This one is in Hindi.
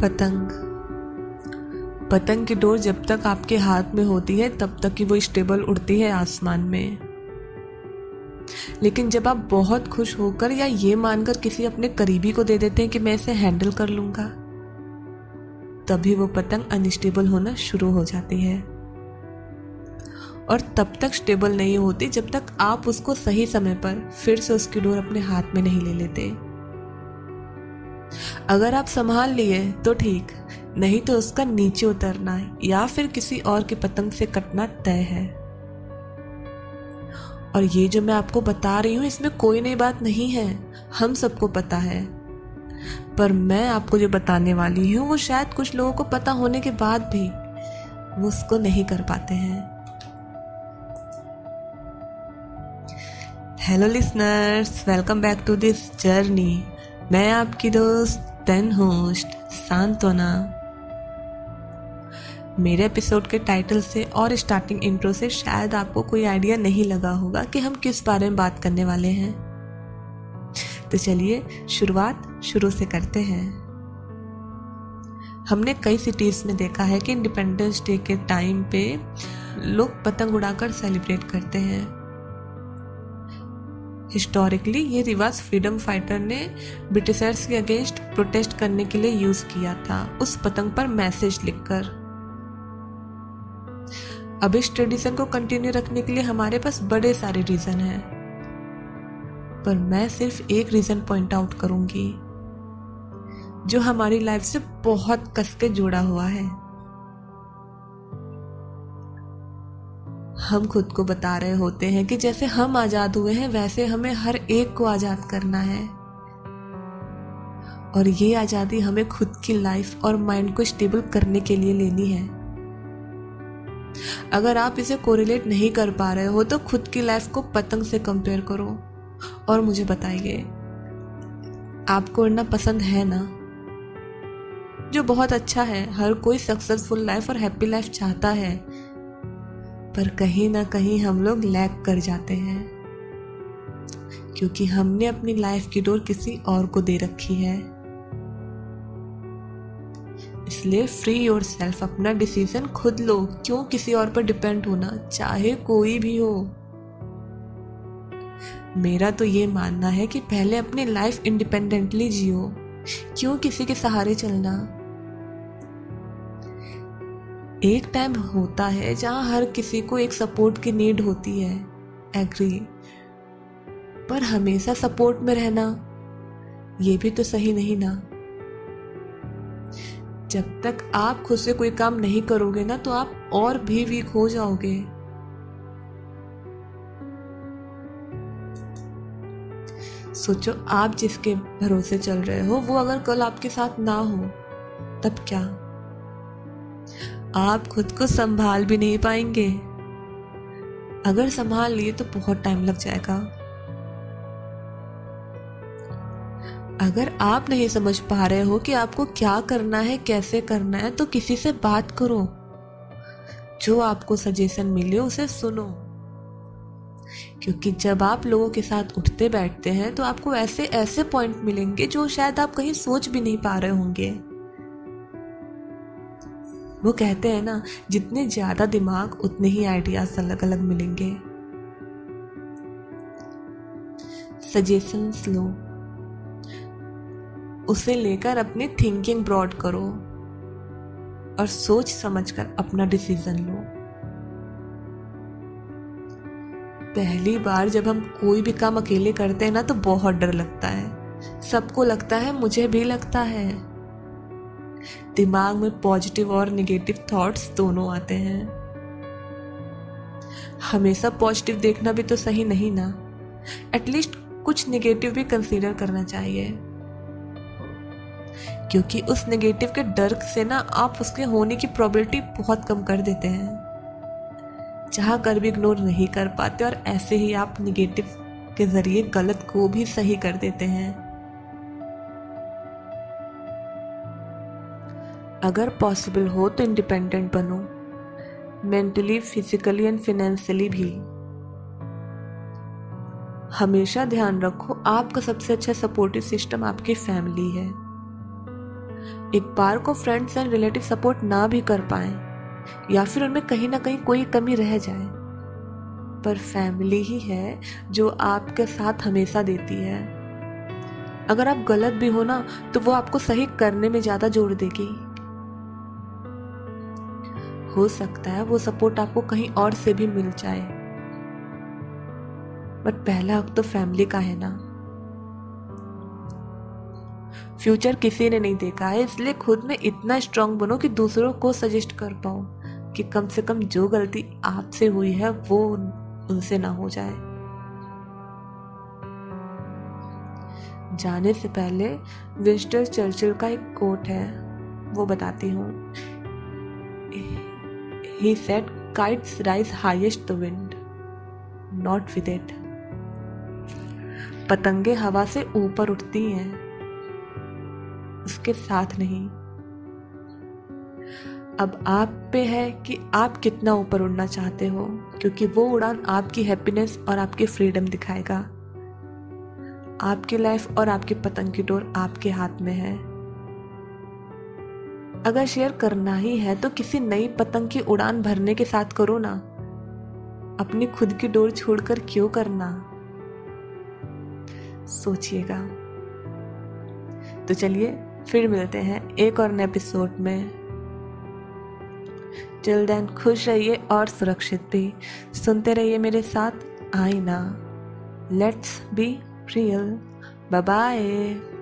पतंग। पतंग की डोर जब तक आपके हाथ में होती है, तब तक ही वो स्टेबल उड़ती है आसमान में। लेकिन जब आप बहुत खुश होकर या ये मानकर किसी अपने करीबी को दे देते हैं कि मैं इसे हैंडल कर लूँगा, तभी वो पतंग अनस्टेबल होना शुरू हो जाती है। और तब तक स्टेबल नहीं होती जब तक आप उसको सही समय पर फिर से उसकी डोर अपने हाथ में नहीं ले लेते। अगर आप संभाल लिए तो ठीक। नहीं तो उसका नीचे उतरना या फिर किसी और की पतंग से कटना तय है। और ये जो मैं आपको बता रही हूँ, इसमें कोई नई बात नहीं है। हम सबको पता है। पर मैं आपको जो बताने वाली हूँ, वो शायद कुछ लोगों को पता होने के बाद भी वो उसको नहीं कर पाते हैं। Hello listeners welcome back to this journey मैं आपकी दोस्त पेन होस्ट सांत्वना मेरे एपिसोड के टाइटल से और स्टार्टिंग इंट्रो से शायद आपको कोई आइडिया नहीं लगा होगा कि हम किस बारे में बात करने वाले हैं। तो चलिए शुरुआत शुरू से करते हैं। हमने कई सिटीज़ में देखा है कि इंडिपेंडेंस डे के टाइम पे लोग पतंग उड़ाकर सेलिब्रेट करते हैं। हिस्टोरिकली ये रिवाज फ्रीडम फाइटर ने ब्रिटिशर्स के अगेंस्ट प्रोटेस्ट करने के लिए यूज़ किया था। उस पतंग पर मैसेज लिखकर। अब इस ट्रेडिशन को कंटिन्यू रखने के लिए हमारे पास बड़े सारे रीजन हैं। पर मैं सिर्फ़ एक रीजन पॉइंट आउट करूँगी। जो हमारी लाइफ से बहुत कसके जुड़ा हुआ है। हम खुद को बता रहे होते हैं कि जैसे हम आज़ाद हुए हैं, वैसे हमें हर एक को आज़ाद करना है। और ये आज़ादी हमें खुद की लाइफ और माइंड को स्टेबल करने के लिए लेनी है। अगर आप इसे कोरिलेट नहीं कर पा रहे हो तो खुद की लाइफ को पतंग से कंपेयर करो। और मुझे बताइए, आपको उड़ना पसंद है ना? जो बहुत अच्छा है, हर कोई सक्सेसफुल लाइफ और हैप्पी लाइफ चाहता है। पर कहीं ना कहीं हम लोग लैग कर जाते हैं। क्योंकि हमने अपनी लाइफ की डोर किसी और को दे रखी है। इसलिए फ्री योर सेल्फ अपना डिसीज़न खुद लो। क्यों किसी और पर डिपेंड होना? चाहे कोई भी हो। मेरा तो ये मानना है कि पहले अपनी लाइफ इंडिपेंडेंटली जियो। क्यों किसी के सहारे चलना? एक टाइम होता है जहाँ हर किसी को एक सपोर्ट की नीड होती है। एग्री पर हमेशा सपोर्ट में रहना, ये भी तो सही नहीं ना। जब तक आप खुद से कोई काम नहीं करोगे ना तो आप और भी वीक हो जाओगे। सोचो, आप जिसके भरोसे चल रहे हो, वो अगर कल आपके साथ ना हो, तब क्या? आप खुद को संभाल भी नहीं पाएँगे। अगर संभाल लिए तो बहुत टाइम लग जाएगा। अगर आप नहीं समझ पा रहे हो कि आपको क्या करना है, कैसे करना है तो किसी से बात करो। जो आपको सजेशन मिले उसे सुनो। क्योंकि जब आप लोगों के साथ उठते बैठते हैं तो आपको ऐसे ऐसे पॉइंट मिलेंगे जो शायद आप कहीं सोच भी नहीं पा रहे होंगे। वो कहते हैं ना, जितने ज़्यादा दिमाग, उतने ही आइडियाज़ अलग अलग मिलेंगे। सजेशंस लो। उसे लेकर अपनी थिंकिंग ब्रॉड करो और सोच समझकर अपना डिसीज़न लो। पहली बार जब हम कोई भी काम अकेले करते हैं ना तो बहुत डर लगता है। सबको लगता है, मुझे भी लगता है। दिमाग में पॉजिटिव और निगेटिव थॉट्स दोनों आते हैं। हमेशा पॉजिटिव देखना भी तो सही नहीं ना। एटलीस्ट कुछ निगेटिव भी कंसीडर करना चाहिए। क्योंकि उस नेगेटिव के डर से ना आप उसके होने की प्रोबेबिलिटी बहुत कम कर देते हैं। चाह कर भी इग्नोर नहीं कर पाते और ऐसे ही आप निगेटिव के ज़रिए गलत को भी सही कर देते हैं। अगर पॉसिबल हो तो इंडिपेंडेंट बनो। मेंटली फिजिकली एंड फिनेंशियली भी। हमेशा ध्यान रखो, आपका सबसे अच्छा सपोर्टिव सिस्टम आपकी फैमिली है। एक बार को फ्रेंड्स एंड रिलेटिव सपोर्ट ना भी कर पाए, या फिर उनमें कहीं ना कहीं कोई कमी रह जाए। पर फैमिली ही है जो आपके साथ हमेशा देती है। अगर आप गलत भी हो ना तो वो आपको सही करने में ज़्यादा ज़ोर देगी। हो सकता है वो सपोर्ट आपको कहीं और से भी मिल जाए। बट पहला हक तो फैमिली का है ना। फ्यूचर किसी ने नहीं देखा है, इसलिए खुद में इतना स्ट्रांग बनो कि दूसरों को सजेस्ट कर पाओ कि कम से कम जो गलती आपसे हुई है, वो उनसे ना हो जाए। जाने से पहले विस्टर चर्चिल का एक कोट है, वो बताती हूँ। He said kites rise highest the wind not with it पतंगे हवा से ऊपर उठती हैं। उसके साथ नहीं। अब आप पे है कि आप कितना ऊपर उड़ना चाहते हो, क्योंकि वो उड़ान आपकी हैप्पीनेस और आपकी फ्रीडम दिखाएगा। आपकी लाइफ और आपकी पतंग की डोर आपके हाथ में है। अगर शेयर करना ही है तो किसी नई पतंग की उड़ान भरने के साथ करो ना। अपनी खुद की डोर छोड़कर क्यों करना? सोचिएगा। तो चलिए, फिर मिलते हैं एक और नए एपिसोड में। टिल देन खुश रहिए और सुरक्षित भी। सुनते रहिए मेरे साथ आईना। Let's be real bye